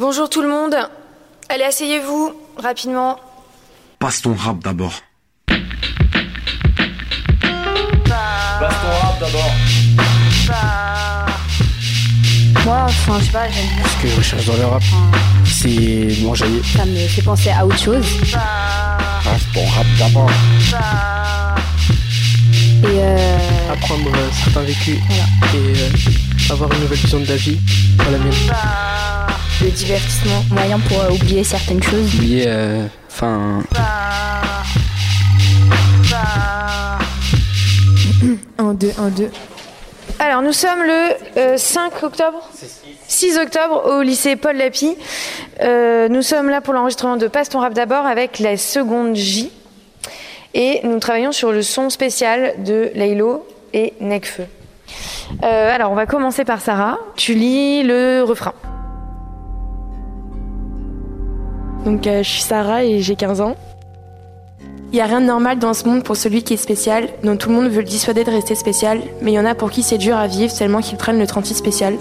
Bonjour tout le monde. Allez, asseyez-vous, rapidement. Passe ton rap d'abord. Passe ton rap d'abord. Moi, enfin, je sais pas, j'aime bien. Ce que je recherche dans le rap, c'est m'enjailler. Ça me fait penser à autre chose. Passe ton rap d'abord. Et euh, apprendre euh, certains vécus Voilà. et euh, avoir une nouvelle vision de la vie dans la mienne. Le divertissement, moyen pour euh, oublier certaines choses. Oublier, euh, enfin, Un, deux, un, deux. Alors, nous sommes le euh, 5 octobre 6 octobre au lycée Paul. Euh, nous sommes là pour l'enregistrement de Passe ton rap d'abord avec la seconde J. Et nous travaillons sur le son spécial de Laylo et Necfeu. Euh, alors, on va commencer par Sarah. Tu lis le refrain. Donc euh, je suis Sarah et j'ai 15 ans. Il n'y a rien de normal dans ce monde pour celui qui est spécial, dont tout le monde veut le dissuader de rester spécial, mais il y en a pour qui c'est dur à vivre tellement qu'ils prennent le 36 spécial.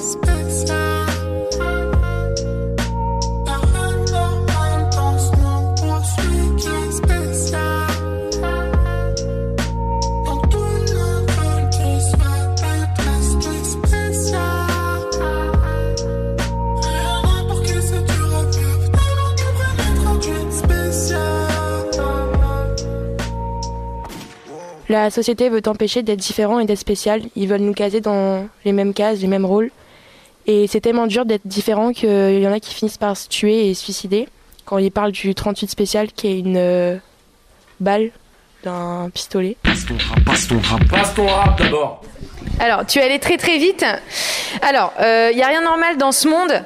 La société veut t'empêcher d'être différent et d'être spécial. Ils veulent nous caser dans les mêmes cases, les mêmes rôles. Et c'est tellement dur d'être différent qu'il y en a qui finissent par se tuer et se suicider. Quand ils parlent du 38 spécial, qui est une euh, balle d'un pistolet. Passe ton rap, passe ton rap. Passe ton rap d'abord. Alors, tu es allé très très vite. Alors, il n'y a rien de normal dans ce monde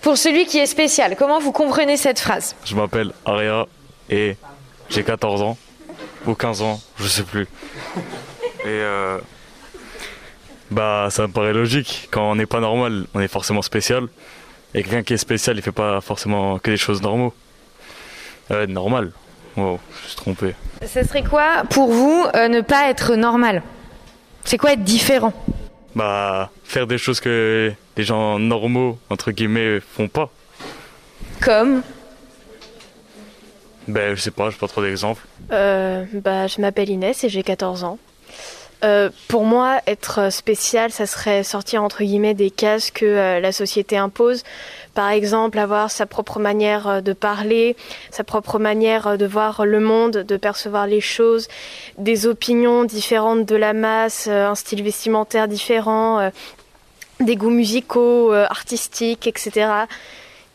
pour celui qui est spécial. Comment vous comprenez cette phrase? Je m'appelle Aria et j'ai 14 ans ou 15 ans, je sais plus. Et euh, bah ça me paraît logique. Quand on n'est pas normal, on est forcément spécial. Et quelqu'un qui est spécial, il fait pas forcément que des choses normaux. Euh, normal. Wow, je suis trompé. Ce serait quoi pour vous euh, ne pas être normal? C'est quoi être différent? Bah faire des choses que les gens normaux entre guillemets font pas. Comme? Ben je sais pas, j'ai pas trop d'exemples. Euh, bah, je m'appelle Inès et j'ai 14 ans. Euh, pour moi, être spécial, ça serait sortir entre guillemets des cases que euh, la société impose. Par exemple, avoir sa propre manière de parler, sa propre manière de voir le monde, de percevoir les choses, des opinions différentes de la masse, un style vestimentaire différent, des goûts musicaux, artistiques, etc.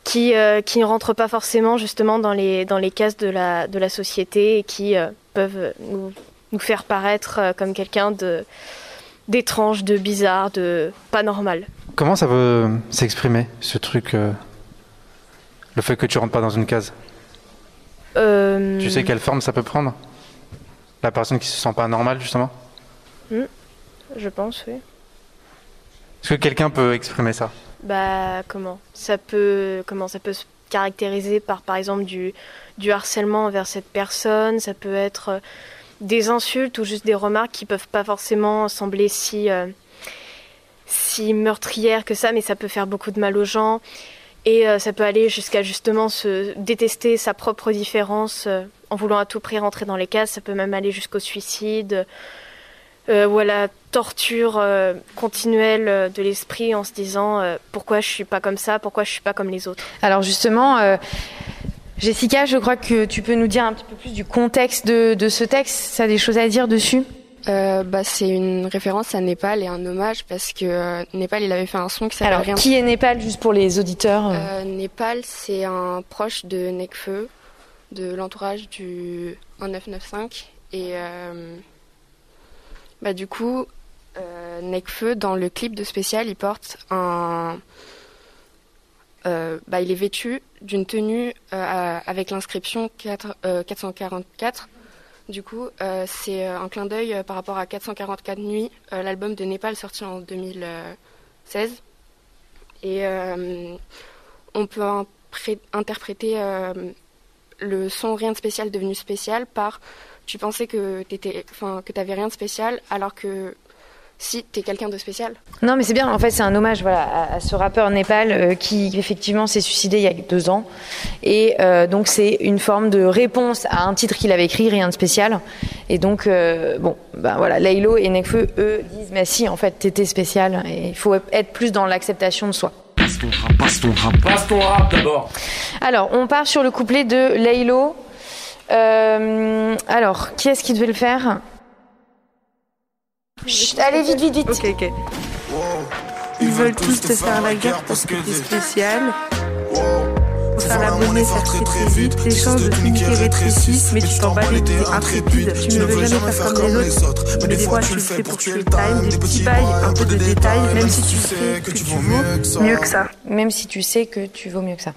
Qui, euh, qui ne rentrent pas forcément justement dans les, dans les cases de la, de la société et qui euh, peuvent nous, nous faire paraître euh, comme quelqu'un de d'étrange, de bizarre, de pas normal. Comment ça veut s'exprimer, ce truc euh, Le fait que tu rentres pas dans une case? Tu sais quelle forme ça peut prendre? La personne qui se sent pas normale, justement? Je pense, oui. Est-ce que quelqu'un peut exprimer ça? Bah comment? Ça peut comment ça peut se caractériser par par exemple du du harcèlement envers cette personne? Ça peut être euh, des insultes ou juste des remarques qui peuvent pas forcément sembler si euh, si meurtrières que ça, mais ça peut faire beaucoup de mal aux gens. Et euh, ça peut aller jusqu'à justement se détester sa propre différence en voulant à tout prix rentrer dans les cases. Ça peut même aller jusqu'au suicide euh, ou à la torture euh, continuelle euh, de l'esprit en se disant euh, pourquoi je suis pas comme ça, pourquoi je suis pas comme les autres. Alors justement, euh, Jessica, je crois que tu peux nous dire un petit peu plus du contexte de, de ce texte. Ça a des choses à dire dessus? Euh, bah, C'est une référence à Népal et un hommage parce que euh, Népal, il avait fait un son qui s'appelle Alors, Rien. qui est Népal, juste pour les auditeurs Euh, Népal, c'est un proche de Nekfeu, de l'entourage du 1995. Et euh, bah, du coup, euh, Nekfeu, dans le clip de spécial, il porte un. euh, bah, il est vêtu d'une tenue euh, avec l'inscription 4, euh, 444. Du coup, c'est un clin d'œil par rapport à 444 nuits, l'album de Népal sorti en 2016. Et on peut interpréter le son rien de spécial devenu spécial par tu pensais que t'étais, enfin que t'avais rien de spécial alors que si t'es quelqu'un de spécial. Non, mais c'est bien. En fait, c'est un hommage voilà, à, à ce rappeur Népal euh, qui, effectivement, s'est suicidé il y a deux ans. Et euh, donc, c'est une forme de réponse à un titre qu'il avait écrit, rien de spécial. Et donc, euh, bon, ben voilà, Laylo et Nekfeu, eux, disent Mais si, en fait, t'étais spécial. Et il faut être plus dans l'acceptation de soi. Passe ton rap, passe ton rap. Passe ton rap d'abord. Alors, on part sur le couplet de Laylo. Euh, alors, qui est-ce qui devait le faire Chut, Allez, vite, vite, vite. Ok, ok. Ils veulent tous te faire la guerre parce que t'es spécial. Pour faire la monnaie, faire très très vite. Les chances de t'uniquer rétrécissent, mais tu t'en bats les intrépide. Tu ne veux jamais faire comme les autres. Mais des fois, tu le fais pour tuer le time. Des petits bails, un peu de détails, même si tu sais que tu vaux mieux que ça. Même si tu sais que tu vaux mieux que ça.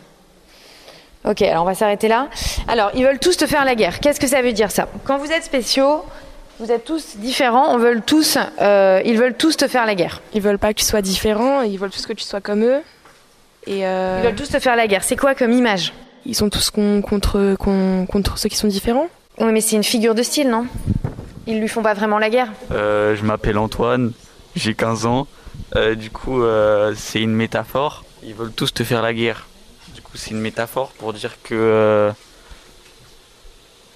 Ok, alors on va s'arrêter là. Alors, ils veulent tous te faire la guerre. Qu'est-ce que ça veut dire ça? Quand vous êtes spéciaux, vous êtes tous différents, on veut tous, euh, ils veulent tous te faire la guerre. Ils veulent pas que tu sois différent, ils veulent tous que tu sois comme eux. Et euh, Ils veulent tous te faire la guerre. C'est quoi comme image? Ils sont tous con- contre, con- contre ceux qui sont différents. Oui, mais c'est une figure de style, non? Ils lui font pas vraiment la guerre. Euh, je m'appelle Antoine, j'ai 15 ans. Euh, du coup, euh, c'est une métaphore. Ils veulent tous te faire la guerre. C'est une métaphore pour dire que euh,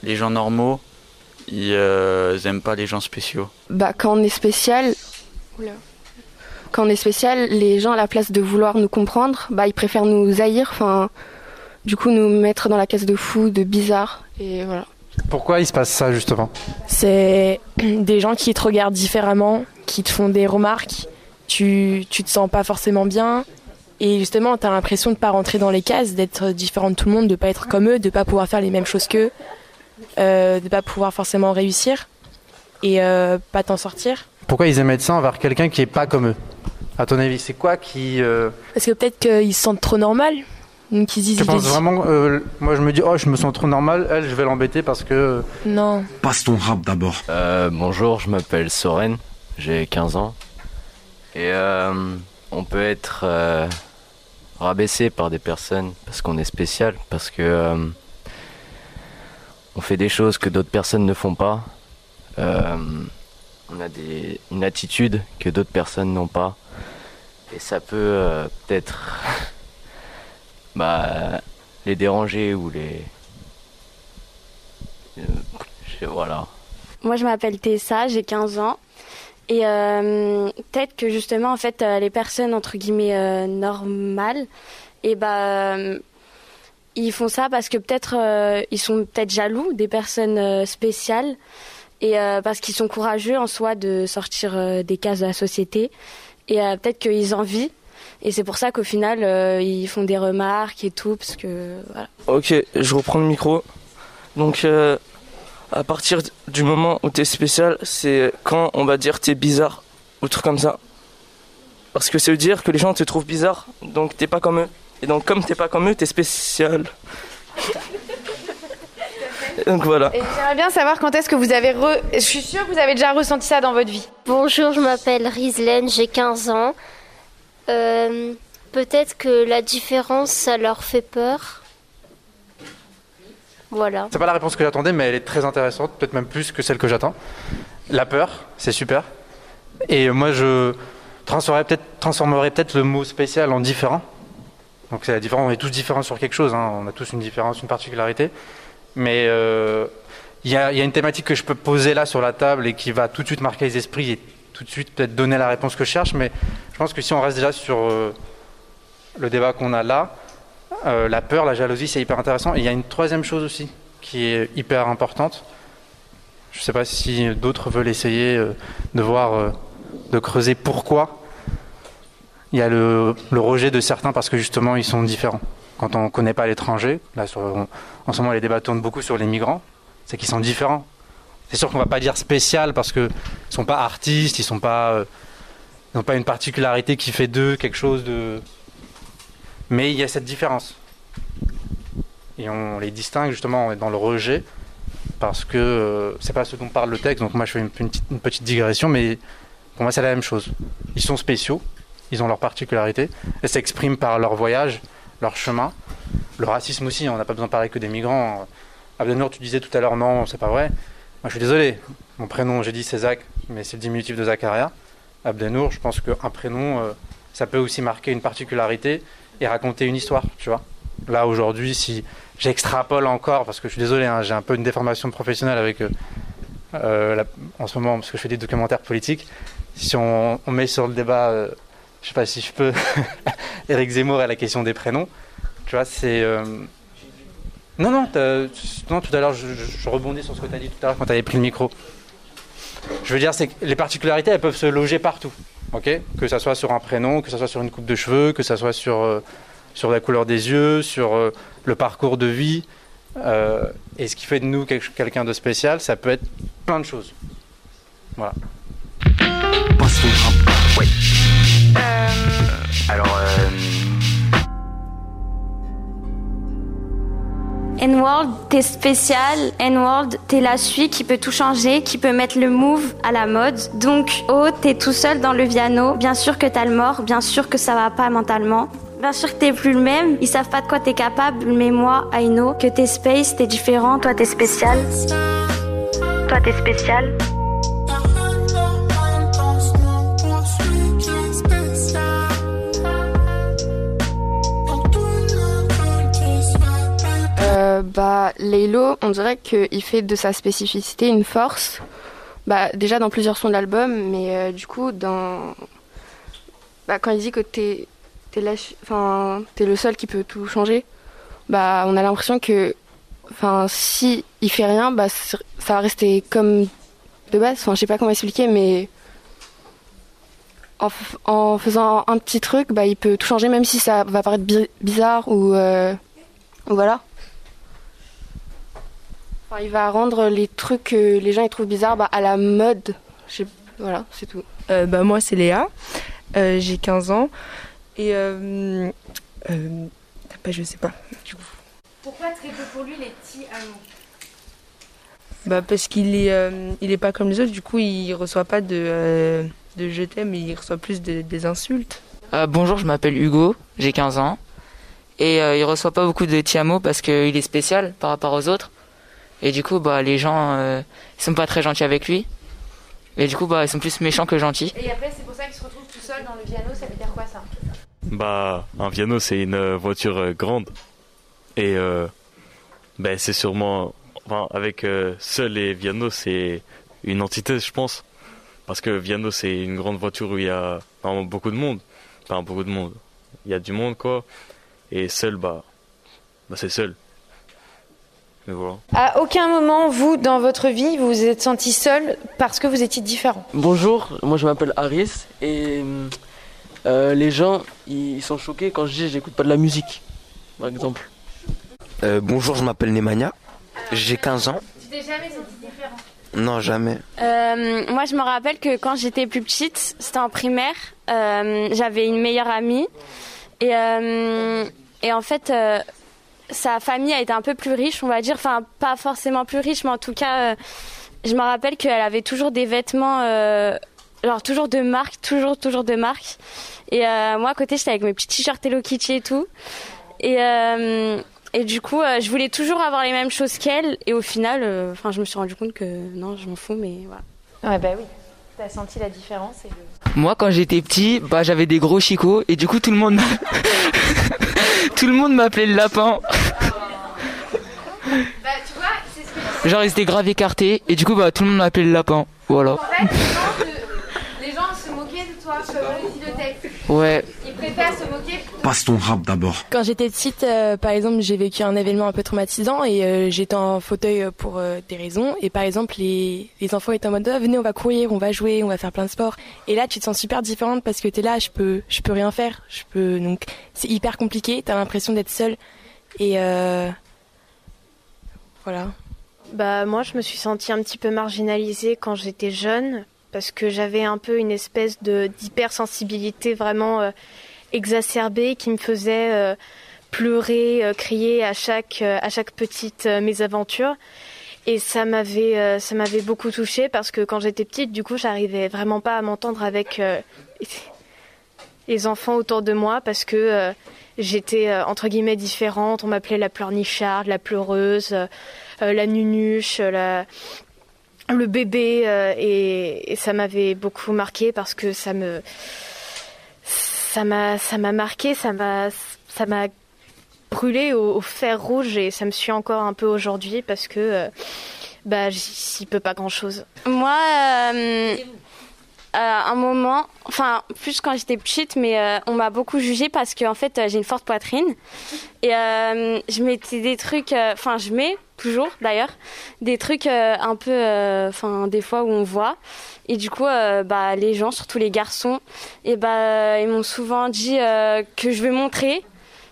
les gens normaux, ils euh, aiment pas les gens spéciaux. Bah, quand on est spécial, Oula. quand on est spécial, les gens à la place de vouloir nous comprendre, bah ils préfèrent nous haïr, enfin, du coup nous mettre dans la case de fou, de bizarre, et voilà. Pourquoi il se passe ça justement? C'est des gens qui te regardent différemment, qui te font des remarques, tu, tu te sens pas forcément bien. Et justement, tu as l'impression de pas rentrer dans les cases, d'être différent de tout le monde, de pas être comme eux, de pas pouvoir faire les mêmes choses qu'eux, euh, de pas pouvoir forcément réussir et euh, pas t'en sortir. Pourquoi ils émettent ça envers quelqu'un qui est pas comme eux À ton avis, c'est quoi qui euh, Parce que peut-être qu'ils se sentent trop normal. Donc ils se disent. Tu penses vraiment euh, Moi, je me dis, oh, je me sens trop normal. Elle, je vais l'embêter parce que. Non. Passe ton rap d'abord. Euh, bonjour, je m'appelle Soren, j'ai 15 ans. Et euh, on peut être euh, rabaissé par des personnes parce qu'on est spécial, parce que euh, on fait des choses que d'autres personnes ne font pas. Euh, on a des, une attitude que d'autres personnes n'ont pas. Et ça peut euh, peut-être bah, les déranger ou les. je- voilà. Moi, je m'appelle Tessa, j'ai 15 ans. Et euh, peut-être que justement, en fait, euh, les personnes entre guillemets euh, normales, et bah, euh, ils font ça parce que peut-être ils sont peut-être jaloux des personnes spéciales et parce qu'ils sont courageux en soi de sortir des cases de la société. Et peut-être qu'ils envient. Et c'est pour ça qu'au final, ils font des remarques et tout, parce que voilà. Ok, je reprends le micro. Donc, à partir du moment où t'es spécial, c'est quand on va dire t'es bizarre ou truc comme ça. Parce que ça veut dire que les gens te trouvent bizarre, donc t'es pas comme eux. Et donc, comme t'es pas comme eux, t'es spécial. donc voilà. Et j'aimerais bien savoir quand est-ce que vous avez re... Je suis sûre que vous avez déjà ressenti ça dans votre vie. Bonjour, je m'appelle Rislaine, j'ai 15 ans. Euh, Peut-être que la différence, ça leur fait peur. Voilà. C'est pas la réponse que j'attendais, mais elle est très intéressante, peut-être même plus que celle que j'attends. La peur, c'est super. Et moi, je transformerais peut-être le mot spécial en différent. Donc c'est la on est tous différents sur quelque chose, hein. on a tous une différence, une particularité. Mais euh, il y a une thématique que je peux poser là sur la table et qui va tout de suite marquer les esprits et tout de suite peut-être donner la réponse que je cherche. Mais je pense que si on reste déjà sur euh, le débat qu'on a là, euh, la peur, la jalousie, c'est hyper intéressant. Et il y a une troisième chose aussi qui est hyper importante. Je sais pas si d'autres veulent essayer euh, de voir, euh, de creuser pourquoi il y a le, rejet de certains parce que justement ils sont différents. Quand on ne connaît pas l'étranger, là en ce moment les débats tournent beaucoup sur les migrants, c'est qu'ils sont différents. C'est sûr qu'on va pas dire spécial parce que ils sont pas artistes, ils sont pas, ils n'ont pas une particularité qui fait d'eux quelque chose de. Mais il y a cette différence. Et on les distingue justement dans le rejet parce que euh, c'est pas ce dont parle le texte. Donc moi je fais une, petite digression, mais pour moi c'est la même chose. Ils sont spéciaux, ils ont leurs particularités, elles s'expriment par leur voyage, leur chemin. Le racisme aussi, on n'a pas besoin de parler que des migrants. Abdenour, tu disais tout à l'heure non, c'est pas vrai. Moi je suis désolé, mon prénom j'ai dit c'est Zach, mais c'est le diminutif de Zacharia. Abdenour, je pense qu'un prénom, euh, ça peut aussi marquer une particularité et raconter une histoire, tu vois. Là aujourd'hui, si j'extrapole encore, parce que je suis désolé, hein, j'ai un peu une déformation professionnelle avec euh, euh, en ce moment, parce que je fais des documentaires politiques. Si on, met sur le débat, euh, je sais pas si je peux, Eric Zemmour et la question des prénoms, tu vois, c'est. euh, Non, non, non, tout à l'heure, je, je- je rebondis sur ce que tu as dit tout à l'heure quand tu avais pris le micro. Je veux dire, c'est que les particularités, elles peuvent se loger partout. Que ça soit sur un prénom, que ça soit sur une coupe de cheveux, que ça soit sur, euh, sur la couleur des yeux, sur euh, le parcours de vie. Euh, et ce qui fait de nous quelqu'un de spécial, ça peut être plein de choses. Voilà. Alors, N-World, t'es spécial. N-World, t'es la suite qui peut tout changer, qui peut mettre le move à la mode. Donc, oh, t'es tout seul dans le piano. Bien sûr que t'as le mort, bien sûr que ça va pas mentalement. Bien sûr que t'es plus le même, ils savent pas de quoi t'es capable, mais moi, I know que t'es space, t'es différent, toi t'es spécial. Toi t'es spécial. Euh, bah, Laylo, on dirait qu'il fait de sa spécificité une force. Bah, déjà dans plusieurs sons de l'album, mais euh, du coup, dans... bah, quand il dit que t'es le seul qui peut tout changer, bah, on a l'impression que si il fait rien, bah, ça va rester comme de base. Enfin, je sais pas comment expliquer, mais en, faisant un petit truc, bah, il peut tout changer, même si ça va paraître bi- bizarre ou euh, voilà. Enfin, il va rendre les trucs que les gens ils trouvent bizarres bah, à la mode. Voilà, c'est tout. Euh, bah, moi, c'est Léa. Euh, J'ai 15 ans. Et. Euh, euh, bah, je sais pas. Du coup. Pourquoi très peu pour lui les petits amours? Bah, parce qu'il est, euh, il est pas comme les autres. Du coup, il reçoit pas de, euh, de je t'aime, il reçoit plus de- des insultes. Euh, bonjour, je m'appelle Hugo, j'ai 15 ans. Et euh, il reçoit pas beaucoup de tiamo parce qu'il est spécial par rapport aux autres. Et du coup, bah, les gens, euh, sont pas très gentils avec lui. Et du coup, bah, ils sont plus méchants que gentils. Et après, c'est pour ça qu'il se retrouve tout seul dans le piano, ça veut dire quoi ça? Bah, un piano, c'est une euh, voiture euh, grande. Et euh, ben, c'est sûrement. Enfin, avec euh, seul et Viano, c'est une entité, je pense. Parce que Viano, c'est une grande voiture où il y a beaucoup de monde. Enfin, beaucoup de monde. Il y a du monde, quoi. Et seul, bah, bah c'est seul. Mais voilà. À aucun moment, vous, dans votre vie, vous vous êtes senti seul parce que vous étiez différent. Bonjour, moi je m'appelle Aris et euh, les gens ils sont choqués quand je dis j'écoute pas de la musique, par exemple. Euh, bonjour, je m'appelle Nemanja. J'ai 15 ans. Tu t'es jamais senti différent? Non, jamais. Euh, moi, je me rappelle que quand j'étais plus petite, c'était en primaire, euh, j'avais une meilleure amie. Et, euh, et en fait, euh, sa famille a été un peu plus riche, on va dire. Enfin, pas forcément plus riche, mais en tout cas, euh, je me rappelle qu'elle avait toujours des vêtements, euh, genre toujours de marque, toujours, toujours de marque. Et euh, moi, à côté, j'étais avec mes petits t-shirts Hello Kitty et tout. Et, euh, et du coup, euh, je voulais toujours avoir les mêmes choses qu'elle. Et au final, euh, enfin, je me suis rendu compte que non, je m'en fous, mais voilà. Ouais, bah oui. T'as senti la différence et le... Moi, quand j'étais petit, bah, j'avais des gros chicots. Et du coup, tout le monde, tout le monde m'appelait le lapin. Bah, tu vois, c'est ce que Genre, ils étaient grave écartés. Et du coup, bah, tout le monde m'appelait le lapin. Voilà. En fait, les comme le dit le texte. Ouais. Ils préfère se moquer. Passe ton rap d'abord. Quand j'étais petite, euh, par exemple, j'ai vécu un événement un peu traumatisant et euh, j'étais en fauteuil pour euh, des raisons. Et par exemple, les, les enfants étaient en mode Ah, venez, on va courir, on va jouer, on va faire plein de sports. Et là, tu te sens super différente parce que t'es là, je peux, je peux rien faire. Je peux donc c'est hyper compliqué. T'as l'impression d'être seule et euh, voilà. Bah moi je me suis sentie un petit peu marginalisée quand j'étais jeune parce que j'avais un peu une espèce de d'hypersensibilité vraiment euh, exacerbée qui me faisait euh, pleurer, euh, crier à chaque à chaque petite mésaventure et ça m'avait ça m'avait beaucoup touchée parce que quand j'étais petite du coup j'arrivais vraiment pas à m'entendre avec les enfants autour de moi parce que j'étais entre guillemets différente. On m'appelait la pleurnicharde, la pleureuse, la nunuche, la le bébé euh, et, ça m'avait beaucoup marqué parce que ça me ça m'a ça m'a marqué, ça m'a ça m'a brûlé au, fer rouge et ça me suit encore un peu aujourd'hui parce que euh, bah j'y peux pas grand chose. Moi, euh, euh, un moment, enfin plus quand j'étais petite, mais on m'a beaucoup jugée parce qu'en fait euh, j'ai une forte poitrine et je mettais des trucs, enfin je mets toujours d'ailleurs des trucs euh, un peu, euh, enfin des fois où on voit et du coup euh, bah les gens, surtout les garçons, et bah ils m'ont souvent dit que je vais montrer.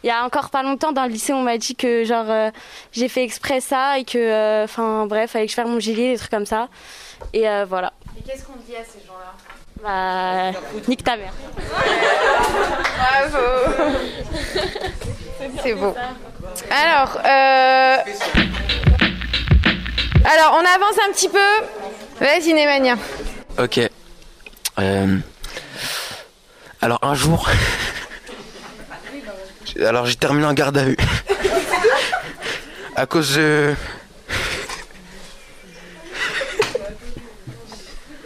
Il y a encore pas longtemps dans le lycée, on m'a dit que genre j'ai fait exprès ça et que, enfin bref, fallait que je fasse mon gilet, des trucs comme ça. Et voilà. Et qu'est-ce qu'on dit à ces gens-là Bah, nique ta mère. Bravo. C'est beau. Alors, euh... alors on avance un petit peu. Vas-y Némania. Ok. Euh, Alors un jour, alors j'ai terminé en garde à vue à cause de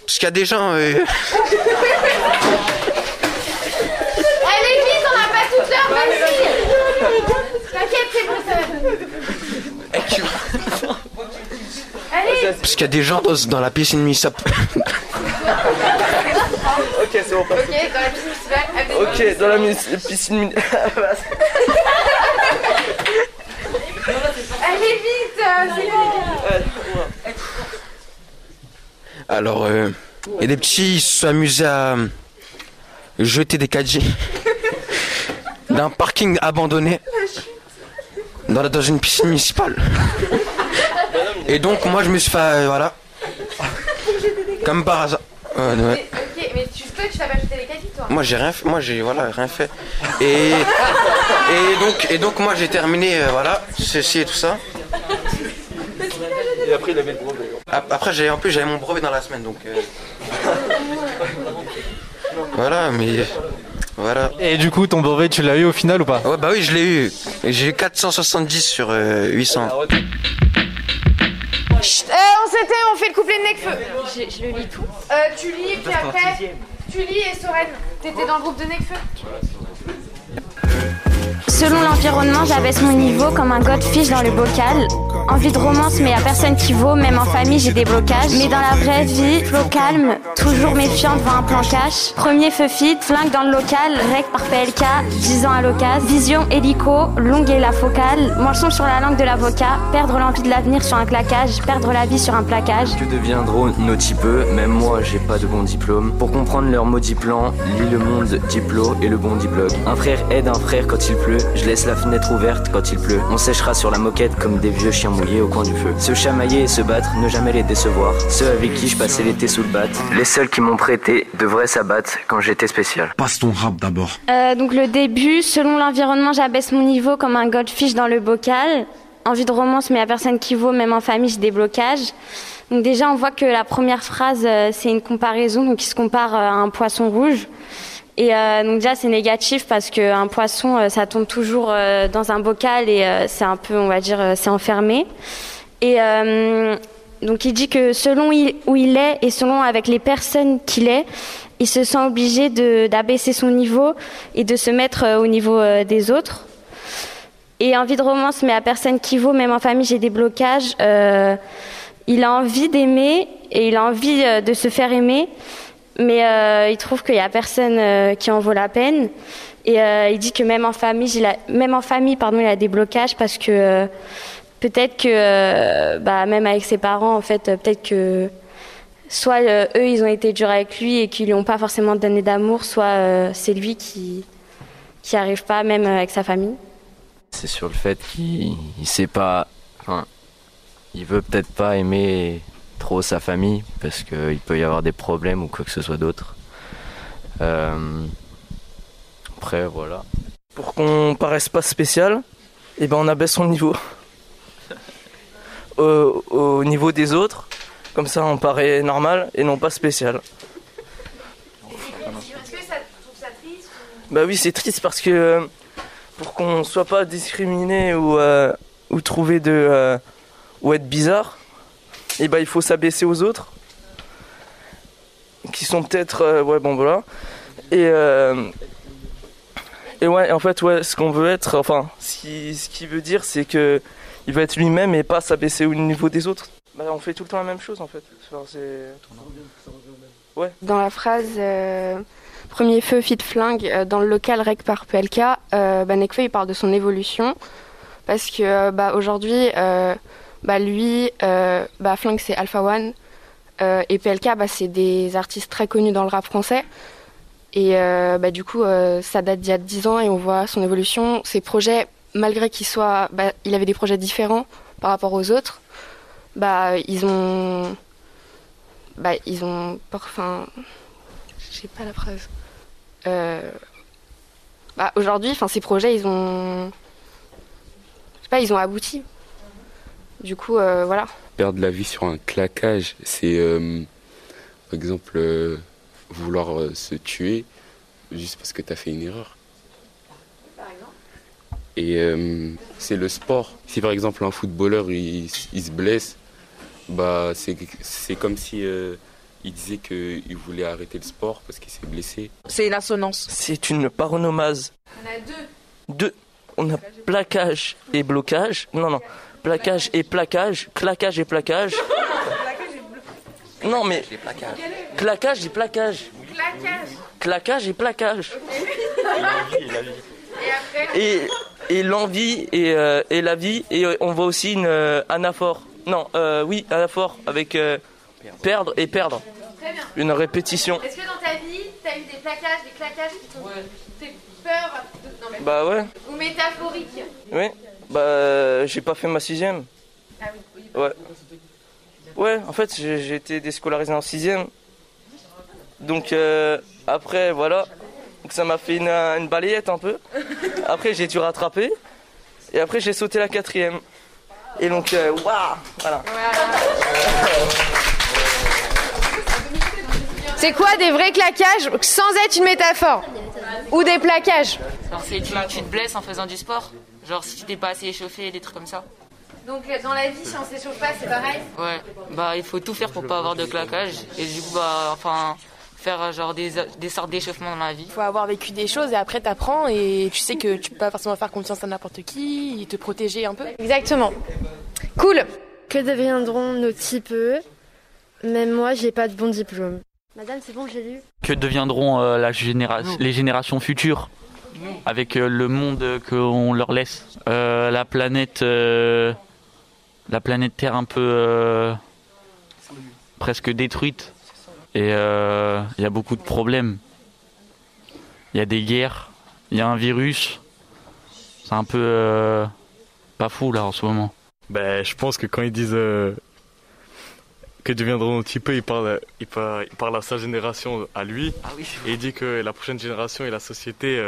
parce qu'il y a des gens. euh, Allez vite, on n'a pas toute l'heure, vas-y. T'inquiète, c'est bon, ça va. Allez. Parce qu'il y a des gens dans, dans la piscine municipale. Ok, c'est bon. Ok, dans la piscine municipale. Ok, dans la mis- piscine. muni- Allez vite, euh, c'est bon. Alors, euh, et des petits ils se sont amusés à jeter des 4G d'un parking abandonné dans, la- dans une piscine municipale. Et donc, moi, je me suis fait, euh, voilà, comme par hasard. Ouais, ouais. Ok, mais tu peux, tu t'as pas jeté les caddies, toi Moi, j'ai rien fait. Moi, j'ai voilà, rien fait. Et, et donc, et donc, moi, j'ai terminé, euh, voilà, ceci et tout ça. Et après, il avait le Après, j'ai en plus, j'avais mon brevet dans la semaine, donc. euh, Voilà, mais. Voilà. Et du coup, ton brevet, tu l'as eu au final ou pas? Ouais, bah oui, je l'ai eu. J'ai eu 470 sur euh, 800. Chut, euh, on s'était, on fait le couplet de Necfeu. Je, je le lis tout. Euh, tu lis, puis après, tu lis et Soren, t'étais dans le groupe de Necfeu Selon l'environnement, j'abaisse mon niveau comme un godfish dans le bocal. Envie de romance, mais a personne qui vaut. Même en famille, j'ai des blocages. Mais dans la vraie vie, flow calme, toujours méfiant devant un plan cash. Premier feu fit, flingue dans le local, rec par PLK, 10 ans à l'occasion. Vision hélico, longue et la focale. Manchon sur la langue de l'avocat, perdre l'envie de l'avenir sur un claquage, perdre la vie sur un plaquage. Que deviendront nos typeux Même moi, j'ai pas de bon diplôme. Pour comprendre leur maudit plan, lis le monde diplo et le bon diplôme. Un frère aide un frère quand il pleut. Je laisse la fenêtre ouverte quand il pleut. On séchera sur la moquette comme des vieux chiens mouillés au coin du feu. Se chamailler et se battre, ne jamais les décevoir. Ceux avec qui je passais l'été sous le bat. Les seuls qui m'ont prêté devraient s'abattre quand j'étais spécial. Passe ton rap d'abord. Euh, donc le début, selon l'environnement, j'abaisse mon niveau comme un goldfish dans le bocal. Envie de romance, mais à personne qui vaut, même en famille, j'ai des blocages. Donc déjà, on voit que la première phrase, euh, c'est une comparaison, donc il se compare euh, à un poisson rouge. Et euh, donc déjà, c'est négatif parce qu'un poisson, euh, ça tombe toujours euh, dans un bocal et c'est un peu, on va dire, c'est enfermé. Et donc il dit que selon où il est et selon avec les personnes qu'il est, il se sent obligé d'abaisser son niveau et de se mettre au niveau des autres. Et envie de romance, mais à personne qui vaut, même en famille, j'ai des blocages. Il a envie d'aimer et il a envie de se faire aimer, mais euh, il trouve qu'il y a personne euh, qui en vaut la peine. Et euh, il dit que même en famille, il a, même en famille, pardon, il a des blocages parce que peut-être que, bah, même avec ses parents, en fait, peut-être que soit eux, ils ont été durs avec lui et qu'ils lui ont pas forcément donné d'amour, soit c'est lui qui qui arrive pas, même avec sa famille. C'est sur le fait qu'il il sait pas. Enfin, il veut peut-être pas aimer trop sa famille parce qu'il peut y avoir des problèmes ou quoi que ce soit d'autre. Euh, après, voilà. Pour qu'on paraisse pas spécial, et ben on abaisse son niveau. au, au niveau des autres, comme ça on paraît normal et non pas spécial. Est-ce que ça, tu trouves ça triste Bah oui, c'est triste parce que euh, pour qu'on soit pas discriminé ou, euh, ou trouver de euh, ou être bizarre, et bah il faut s'abaisser aux autres qui sont peut-être euh, ouais bon voilà et euh, et ouais en fait ouais ce qu'on veut être enfin ce qui, veut dire c'est que il veut être lui-même et pas s'abaisser au niveau des autres. Bah on fait tout le temps la même chose en fait. Ouais. Dans la phrase euh, premier feu fit flingue dans le local rec par PLK, euh, bah, Nekfeu il parle de son évolution parce que bah, aujourd'hui bah, lui euh, bah, flingue c'est Alpha One. Euh, et PLK bah, c'est des artistes très connus dans le rap français. Et euh, bah, du coup euh, ça date d'il y a 10 ans et on voit son évolution, ses projets malgré qu'il soit bah, il avait des projets différents par rapport aux autres bah ils ont bah ils ont enfin j'ai pas la phrase. Bah, aujourd'hui enfin ces projets ils ont je sais pas ils ont abouti du coup euh, voilà Perdre la vie sur un claquage, c'est euh, par exemple euh, vouloir se tuer juste parce que tu as fait une erreur. Et euh, c'est le sport. Si par exemple un footballeur il, il se blesse, bah c'est c'est comme si euh, il disait qu'il voulait arrêter le sport parce qu'il s'est blessé. C'est une assonance. C'est une paronomase. On a deux. Deux. On a plaquage et blocage. Non, non. Plaquage et plaquage. Claquage et plaquage. Non, mais. Claquage et plaquage. Claquage. Et plaquage. Et Et, l'envie et, euh, et la vie. Et on voit aussi une euh, anaphore. Non, euh, oui, anaphore avec euh, perdre et perdre. Très bien. Une répétition. Est-ce que dans ta vie, t'as eu des plaquages, des claquages qui t'ont fait peur de- non, mais- Bah ouais. Ou métaphoriques Oui. Bah, j'ai pas fait ma sixième. Ah oui. Ouais. Ouais, en fait, j'ai été déscolarisé en sixième. Donc euh, après, voilà. Donc ça m'a fait une, une balayette un peu. Après, j'ai dû rattraper. Et après, j'ai sauté la quatrième. Et donc, euh, waouh Voilà. C'est quoi des vrais claquages sans être une métaphore? Ou des plaquages? Alors c'est tu, tu te blesses en faisant du sport Genre si tu t'es pas assez échauffé, des trucs comme ça Donc dans la vie, si on s'échauffe pas, c'est pareil Ouais, bah il faut tout faire pour pas avoir de claquage. Et du coup, bah enfin, faire euh, genre des, des sortes d'échauffements dans la vie. Il faut avoir vécu des choses et après t'apprends et tu sais que tu peux pas forcément faire confiance à n'importe qui et te protéger un peu. Exactement. Cool. Que deviendront nos typeux Même moi, j'ai pas de bon diplôme. Madame, c'est bon, j'ai lu. Que deviendront euh, la généra- les générations futures? Avec euh, le monde qu'on leur laisse Euh, La planète, euh, la planète Terre un peu euh, presque détruite et euh, il y a beaucoup de problèmes. Il y a des guerres, il y a un virus. C'est un peu pas fou là en ce moment. Ben, je pense que quand ils disent que deviendront un petit peu, ils parlent, ils parlent, ils parlent à sa génération, à lui. Et il dit que la prochaine génération et la société,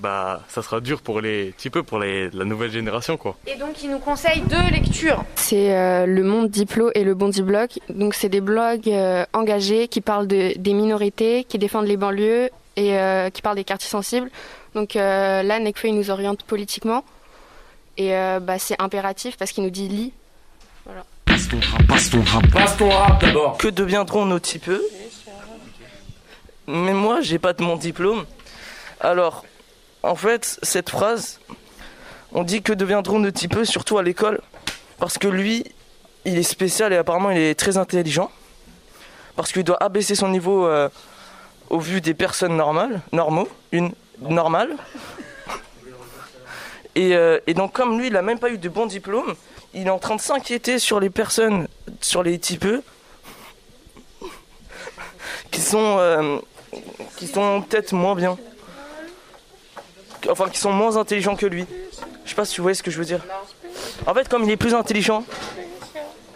bah, ça sera dur pour les, petit peu pour les, la nouvelle génération, quoi. Et donc il nous conseille deux lectures. C'est euh, le Monde Diplo et le Bondi Blog. Donc c'est des blogs euh, engagés qui parlent de, des minorités, qui défendent les banlieues et euh, qui parlent des quartiers sensibles. Donc euh, là, Nekfeu il nous oriente politiquement et euh, bah, c'est impératif parce qu'il nous dit lis. Voilà. Passe ton rap, passe ton rap. Passe ton rap d'abord. Que deviendront nos typeux? Mais moi, j'ai pas de mon diplôme. Alors, en fait, cette phrase, on dit que deviendront nos typeux, surtout à l'école, parce que lui, il est spécial et apparemment il est très intelligent. parce qu'il doit abaisser son niveau euh, au vu des personnes normales, normaux, une normale. Et, euh, et donc comme lui, il n'a même pas eu de bon diplôme, il est en train de s'inquiéter sur les personnes, sur les typeux, qui sont, euh, qui sont peut-être moins bien. Enfin, qui sont moins intelligents que lui. Je sais pas si vous voyez ce que je veux dire. En fait, comme il est plus intelligent,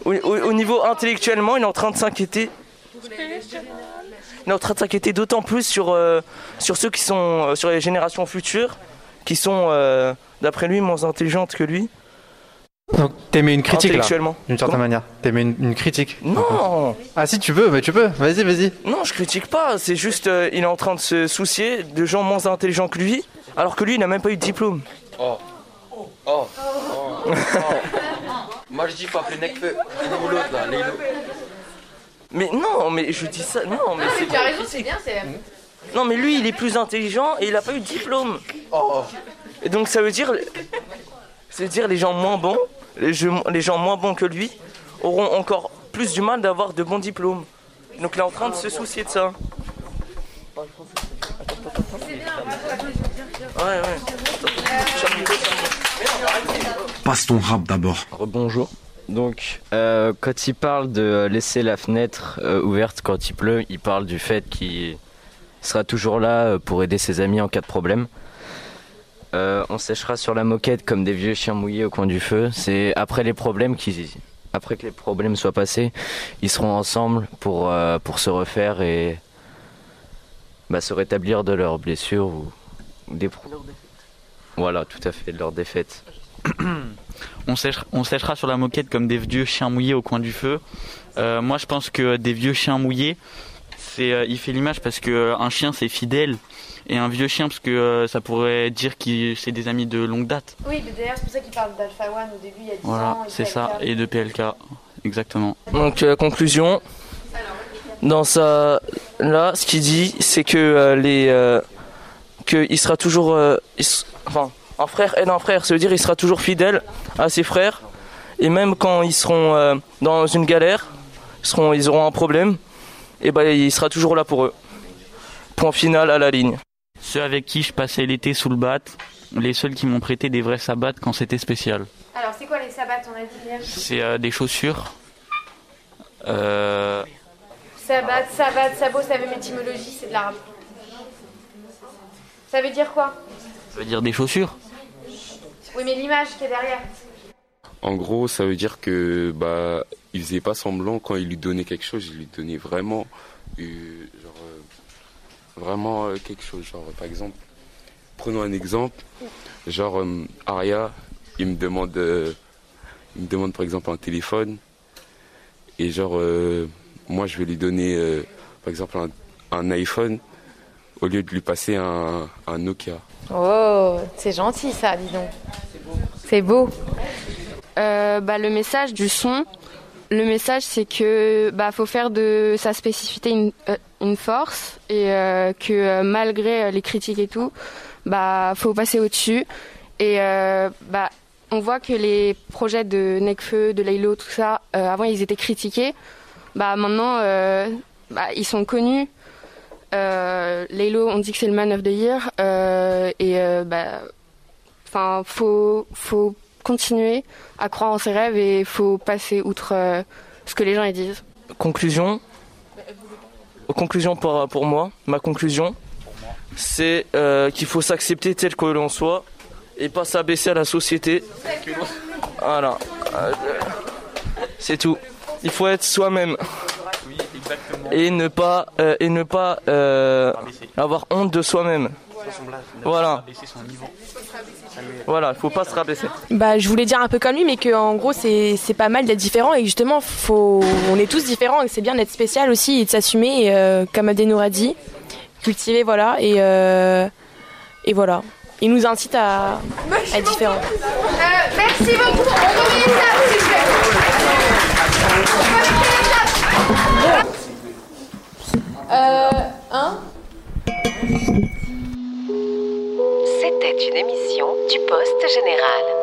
au, au- au niveau intellectuellement, il est en train de s'inquiéter. Il est en train de s'inquiéter d'autant plus sur, euh, ceux qui sont euh, sur les générations futures, qui sont, euh, d'après lui, moins intelligentes que lui. Donc t'aimais une critique là, Intellectuellement. d'une certaine manière. T'aimais une, une critique. Non Ah si tu veux, mais tu peux. Vas-y, vas-y. Non, je critique pas. C'est juste, euh, il est en train de se soucier de gens moins intelligents que lui, alors que lui, il n'a même pas eu de diplôme. Oh. Oh. Moi je dis faut appeler Necfeu. Ou l'autre là, Lilo. Mais non, mais je dis ça. Non, mais c'est tu as raison, c'est bien, c'est. Non, mais lui, il est plus intelligent et il n'a pas eu de diplôme. Et donc ça veut dire, ça veut dire les gens moins bons, les, jeux- les gens moins bons que lui, auront encore plus du mal d'avoir de bons diplômes. Donc il est en train de se soucier de ça. Ouais, ouais. Passe ton rap d'abord. Bonjour. Donc, euh, quand il parle de laisser la fenêtre euh, ouverte quand il pleut, il parle du fait qu'il sera toujours là euh, pour aider ses amis en cas de problème. Euh, on séchera sur la moquette comme des vieux chiens mouillés au coin du feu. C'est après les problèmes qui, après que les problèmes soient passés, ils seront ensemble pour euh, pour se refaire et bah, se rétablir de leurs blessures ou, ou des pro- Voilà, tout à fait, de leur défaite. on, séchera, on séchera sur la moquette comme des vieux chiens mouillés au coin du feu. Euh, moi, je pense que des vieux chiens mouillés, c'est, euh, il fait l'image parce que un chien c'est fidèle et un vieux chien parce que euh, ça pourrait dire que c'est des amis de longue date. Oui, mais d'ailleurs, c'est pour ça qu'il parle d'Alpha One au début, il y a 10 Voilà, ans. c'est ça, et de PLK, exactement. Donc euh, conclusion, dans sa là, ce qu'il dit, c'est que euh, les euh, que il sera toujours, euh, il s- enfin, un frère aide un frère, ça veut dire il sera toujours fidèle à ses frères et même quand ils seront euh, dans une galère, ils seront, ils auront un problème, et ben il sera toujours là pour eux. Point final à la ligne. Ceux avec qui je passais l'été sous le bat, les seuls qui m'ont prêté des vrais sabbats quand c'était spécial. Alors, c'est quoi les sabbats, on a dit hier C'est euh, des chaussures. Euh, Sabbat, sabbat, sabot, c'est la même étymologie, c'est de l'arabe. Ça veut dire quoi? ça veut dire des chaussures. Oui, mais l'image qui est derrière. En gros, ça veut dire que bah il faisait pas semblant quand il lui donnait quelque chose, il lui donnait vraiment euh, euh, vraiment euh, quelque chose. Genre par exemple, prenons un exemple, genre euh, Aria, il me demande euh, il me demande par exemple un téléphone et genre euh, moi je vais lui donner euh, par exemple un, un iPhone au lieu de lui passer un, un Nokia. Oh, c'est gentil ça, dis donc. C'est beau. Euh, bah, le message du son, le message c'est que bah faut faire de sa spécificité une, euh, une force et euh, que euh, malgré euh, les critiques et tout, bah faut passer au-dessus et bah on voit que les projets de Necfeu, de Laylo, tout ça, avant ils étaient critiqués, bah maintenant bah, ils sont connus. Euh, Laylo, on dit que c'est le man of the year et euh, bah enfin faut faut continuer à croire en ses rêves et faut passer outre ce que les gens disent. Conclusion. Conclusion pour, pour moi, ma conclusion, c'est euh, qu'il faut s'accepter tel que l'on soit et pas s'abaisser à la société. Voilà. C'est tout. Il faut être soi-même. Et ne pas, euh, et ne pas euh, avoir honte de soi-même. Voilà. Voilà, il faut pas se rabaisser. Bah, je voulais dire un peu comme lui, mais que en gros, c'est c'est pas mal d'être différent et justement, faut, on est tous différents et c'est bien d'être spécial aussi et de s'assumer, et, euh, comme Adenour a dit, cultiver, voilà, et, euh, et voilà. Il nous incite à, à être différents. Euh, merci beaucoup. On Euh, hein C'était une émission du Poste Général.